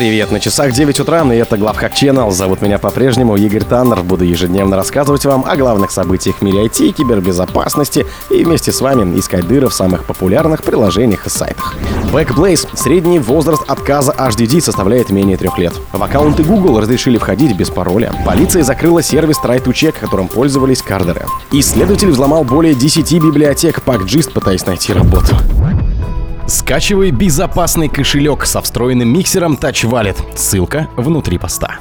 Привет, на часах 9 утра, и это Главхак Channel. Зовут меня по-прежнему Игорь Таннер. Буду ежедневно рассказывать вам о главных событиях в мире IT, кибербезопасности и вместе с вами искать дыры в самых популярных приложениях и сайтах. Backblaze. Средний возраст отказа HDD составляет менее трех лет. В аккаунты Google разрешили входить без пароля. Полиция закрыла сервис Try2Check, которым пользовались кардеры. Исследователь взломал более 10 библиотек PackGist, пытаясь найти работу. Скачивай безопасный кошелек со встроенным миксером Touch Wallet. Ссылка внутри поста.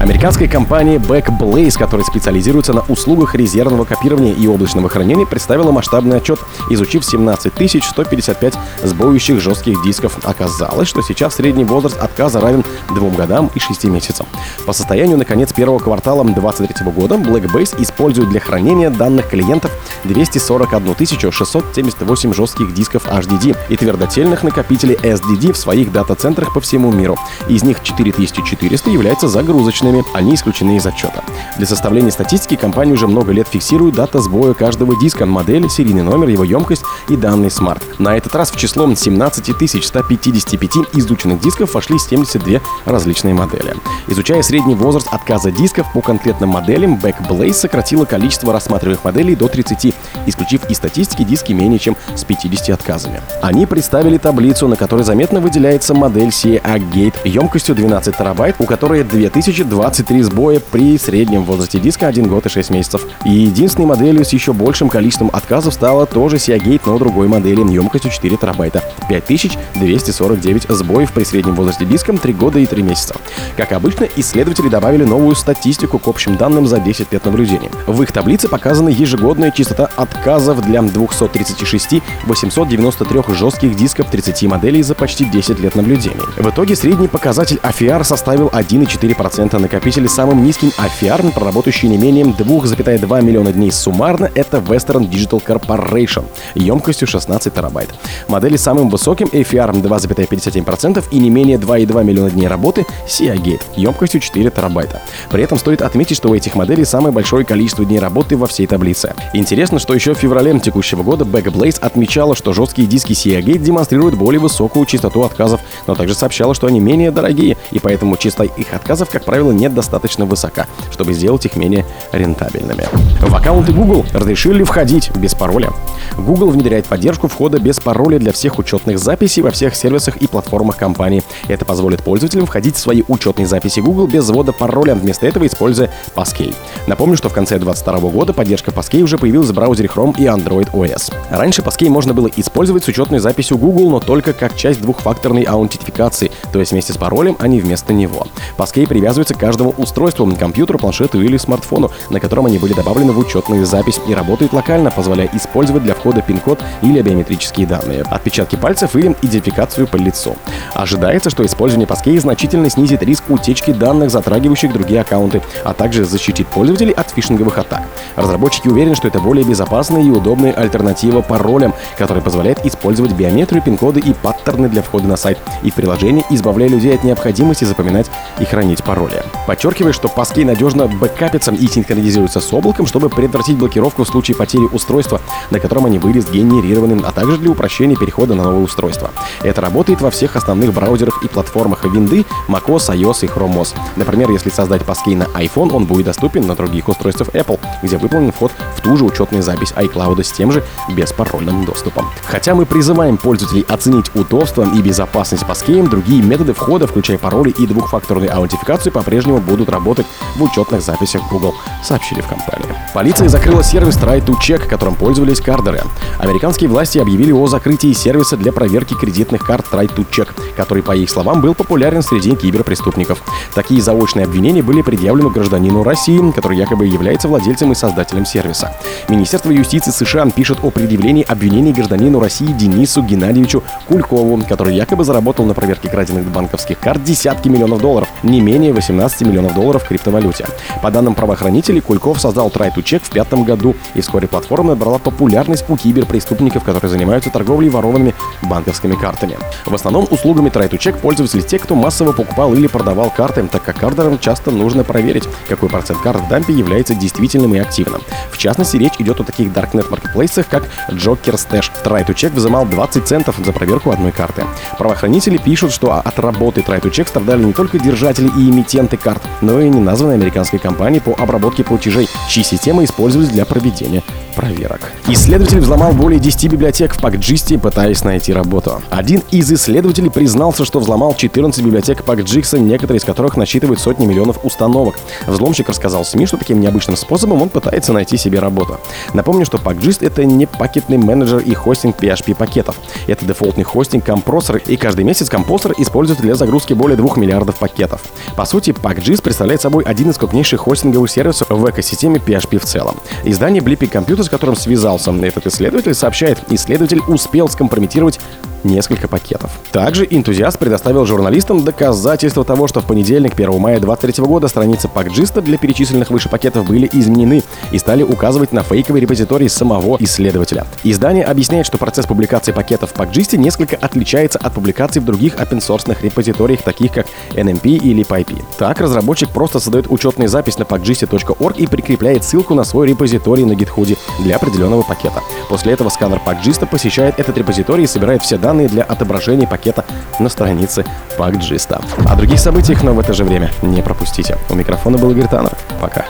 Американская компания Backblaze, которая специализируется на услугах резервного копирования и облачного хранения, представила масштабный отчет, изучив 17 155 сбоющих жестких дисков. Оказалось, что сейчас средний возраст отказа равен 2 годам и 6 месяцам. По состоянию на конец первого квартала 2023 года Blackbase использует для хранения данных клиентов 241 678 жестких дисков HDD и твердотельных накопителей SSD в своих дата-центрах по всему миру. Из них 4400 являются загрузочными они исключены из отчета. Для составления статистики компания уже много лет фиксирует дата сбоя каждого диска, модель, серийный номер, его емкость и данные SMART. На этот раз в число 17 155 изученных дисков вошли 72 различные модели. Изучая средний возраст отказа дисков по конкретным моделям, Backblaze сократила количество рассматриваемых моделей до 30, исключив из статистики диски менее чем с 50 отказами. Они представили таблицу, на которой заметно выделяется модель CA-Gate емкостью 12 терабайт, у которой 2020 23 сбоя при среднем возрасте диска 1 год и 6 месяцев. И единственной моделью с еще большим количеством отказов стала тоже Seagate, но другой модели емкостью 4 терабайта. 5249 сбоев при среднем возрасте диска 3 года и 3 месяца. Как обычно, исследователи добавили новую статистику к общим данным за 10 лет наблюдения. В их таблице показана ежегодная частота отказов для 236 893 жестких дисков 30 моделей за почти 10 лет наблюдений. В итоге средний показатель AFR составил 1,4% на накопители с самым низким AFR, проработающий не менее 2,2 миллиона дней суммарно, это Western Digital Corporation, емкостью 16 терабайт. Модели с самым высоким AFR 2,57% и не менее 2,2 миллиона дней работы Seagate, емкостью 4 терабайта. При этом стоит отметить, что у этих моделей самое большое количество дней работы во всей таблице. Интересно, что еще в феврале текущего года Backblaze отмечала, что жесткие диски Seagate демонстрируют более высокую частоту отказов, но также сообщала, что они менее дорогие, и поэтому частота их отказов, как правило, недостаточно высока, чтобы сделать их менее рентабельными. В аккаунты Google разрешили входить без пароля. Google внедряет поддержку входа без пароля для всех учетных записей во всех сервисах и платформах компании. Это позволит пользователям входить в свои учетные записи Google без ввода пароля, вместо этого используя Passkey. Напомню, что в конце 2022 года поддержка Passkey уже появилась в браузере Chrome и Android OS. Раньше Passkey можно было использовать с учетной записью Google, но только как часть двухфакторной аутентификации, то есть вместе с паролем, а не вместо него. Passkey привязывается к каждому устройству, компьютеру, планшету или смартфону, на котором они были добавлены в учетную запись и работают локально, позволяя использовать для входа пин-код или биометрические данные, отпечатки пальцев или идентификацию по лицу. Ожидается, что использование Passkey значительно снизит риск утечки данных, затрагивающих другие аккаунты, а также защитит пользователей от фишинговых атак. Разработчики уверены, что это более безопасная и удобная альтернатива паролям, которая позволяет использовать биометрию, пин-коды и паттерны для входа на сайт и в приложение, избавляя людей от необходимости запоминать и хранить пароли. Подчеркивая, что Passkey надежно бэкапится и синхронизируется с облаком, чтобы предотвратить блокировку в случае потери устройства, на котором они были сгенерированы, а также для упрощения перехода на новое устройство. Это работает во всех основных браузерах и платформах Windows, macOS, iOS и Chrome OS. Например, если создать Passkey на iPhone, он будет доступен на других устройствах Apple, где выполнен вход в ту же учетную запись iCloud с тем же беспарольным доступом. Хотя мы призываем пользователей оценить удобство и безопасность Passkey, другие методы входа, включая пароли и двухфакторную аутентификацию, по-прежнему будут работать в учетных записях Google, сообщили в компании. Полиция закрыла сервис Try2Check, которым пользовались кардеры. Американские власти объявили о закрытии сервиса для проверки кредитных карт Try2Check, который, по их словам, был популярен среди киберпреступников. Такие заочные обвинения были предъявлены гражданину России, который якобы является владельцем и создателем сервиса. Министерство юстиции США пишет о предъявлении обвинений гражданину России Денису Геннадьевичу Кулькову, который якобы заработал на проверке краденных банковских карт десятки миллионов долларов, не менее менее 18 миллионов долларов в криптовалюте. По данным правоохранителей, Кульков создал Try2Check в пятом году, и вскоре платформа набрала популярность у киберпреступников, которые занимаются торговлей ворованными банковскими картами. В основном услугами Try2Check пользуются те, кто массово покупал или продавал карты, так как кардерам часто нужно проверить, какой процент карт в дампе является действительным и активным. В частности, речь идет о таких даркнет маркетплейсах, как Joker Stash. Try2Check взимал 20 центов за проверку одной карты. Правоохранители пишут, что от работы Try2Check страдали не только держатели и эмитенты карт, но и неназванные американской компании по обработке платежей, чьи системы использовались для проведения проверок. Исследователь взломал более 10 библиотек в PackGist, пытаясь найти работу. Один из исследователей признался, что взломал 14 библиотек PackGist, некоторые из которых насчитывают сотни миллионов установок. Взломщик рассказал СМИ, что таким необычным способом он пытается найти себе работу. Напомню, что PackGist — это не пакетный менеджер и хостинг PHP пакетов. Это дефолтный хостинг компрессор, и каждый месяц компрессор использует для загрузки более 2 миллиардов пакетов. По сути, PackGist представляет собой один из крупнейших хостинговых сервисов в экосистеме PHP в целом. Издание Blippi Computer, с которым связался этот исследователь, сообщает, исследователь успел скомпрометировать несколько пакетов. Также энтузиаст предоставил журналистам доказательства того, что в понедельник, 1 мая 2023 года, страницы пакджиста для перечисленных выше пакетов были изменены и стали указывать на фейковый репозиторий самого исследователя. Издание объясняет, что процесс публикации пакетов в пакджисте несколько отличается от публикаций в других open репозиториях, таких как NMP или PyP. Так, разработчик просто создает учетную запись на pacgist.org и прикрепляет ссылку на свой репозиторий на GitHub для определенного пакета. После этого сканер пакджиста посещает этот репозиторий и собирает все данные данные для отображения пакета на странице PackGista. О других событиях, но в это же время не пропустите. У микрофона был Игорь Таннер. Пока.